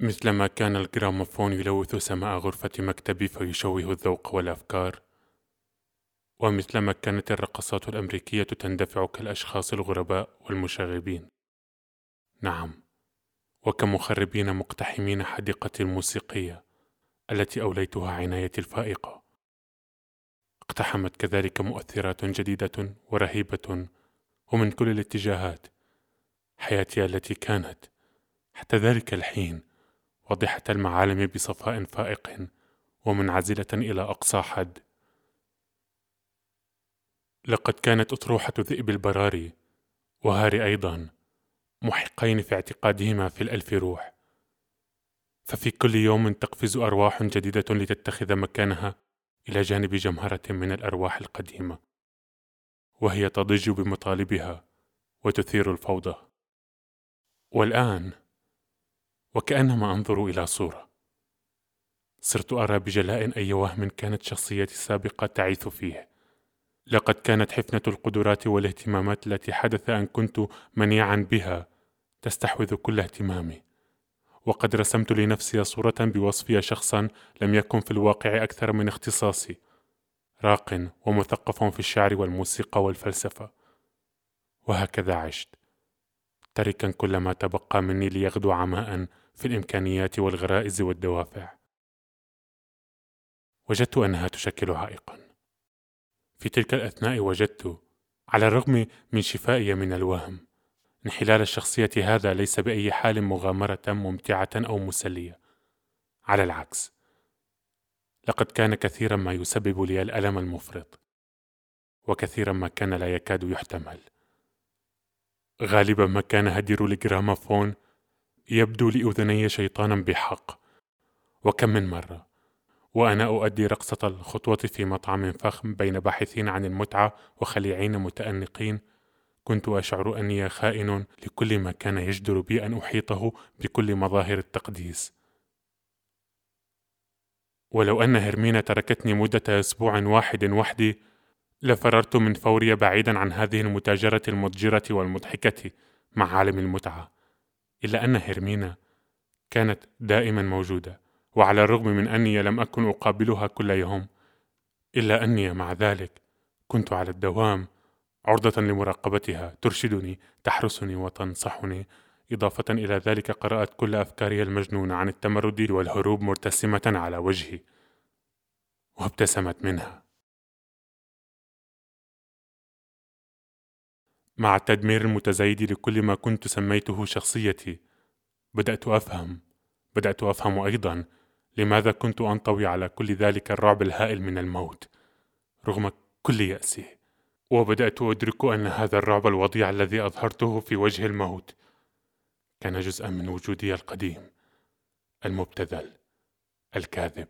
مثلما كان الجراموفون يلوث سماء غرفة مكتبي فيشوه الذوق والأفكار ومثلما كانت الرقصات الأمريكية تندفع كالأشخاص الغرباء والمشاغبين. نعم وكمخربين مقتحمين حديقتي الموسيقية التي أوليتها عنايتي الفائقة. اقتحمت كذلك مؤثرات جديدة ورهيبة ومن كل الاتجاهات حياتي التي كانت. حتى ذلك الحين واضحة المعالم بصفاء فائق ومنعزلة إلى أقصى حد. لقد كانت أطروحة ذئب البراري وهاري أيضا محقين في اعتقادهما في الألف روح. ففي كل يوم تقفز أرواح جديدة لتتخذ مكانها إلى جانب جمهرة من الأرواح القديمة وهي تضج بمطالبها وتثير الفوضى. والآن وكأنما أنظر إلى صورة. صرت أرى بجلاء أي وهم كانت شخصيتي السابقة تعيث فيه. لقد كانت حفنة القدرات والاهتمامات التي حدث أن كنت منيعا بها تستحوذ كل اهتمامي. وقد رسمت لنفسي صورة بوصفي شخصا لم يكن في الواقع أكثر من اختصاصي راق ومثقف في الشعر والموسيقى والفلسفة. وهكذا عشت. تركا كل ما تبقى مني ليغدو عماء في الإمكانيات والغرائز والدوافع. وجدت أنها تشكل عائقا. في تلك الأثناء وجدت على الرغم من شفائي من الوهم انحلال الشخصية هذا ليس بأي حال مغامرة ممتعة أو مسلية. على العكس لقد كان كثيرا ما يسبب لي الألم المفرط وكثيرا ما كان لا يكاد يحتمل. غالبا ما كان هدير الجرامافون يبدو لأذني شيطانا بحق. وكم من مرة وأنا أؤدي رقصة الخطوة في مطعم فخم بين باحثين عن المتعة وخليعين متأنقين كنت أشعر أني خائن لكل ما كان يجدر بي أن أحيطه بكل مظاهر التقديس. ولو أن هرمينا تركتني مدة أسبوع واحد وحدي لفررت من فوري بعيدا عن هذه المتاجرة المضجرة والمضحكة مع عالم المتعة إلا أن هرمينا كانت دائما موجودة وعلى الرغم من أني لم أكن أقابلها كل يوم إلا أني مع ذلك كنت على الدوام عرضة لمراقبتها ترشدني تحرسني وتنصحني إضافة إلى ذلك قرأت كل أفكاري المجنونة عن التمرد والهروب مرتسمة على وجهي وابتسمت منها. مع التدمير المتزايد لكل ما كنت سميته شخصيتي. بدأت أفهم بدأت أفهم أيضا لماذا كنت أنطوي على كل ذلك الرعب الهائل من الموت رغم كل يأسي. وبدأت أدرك أن هذا الرعب الوضيع الذي أظهرته في وجه الموت كان جزءا من وجودي القديم المبتذل الكاذب.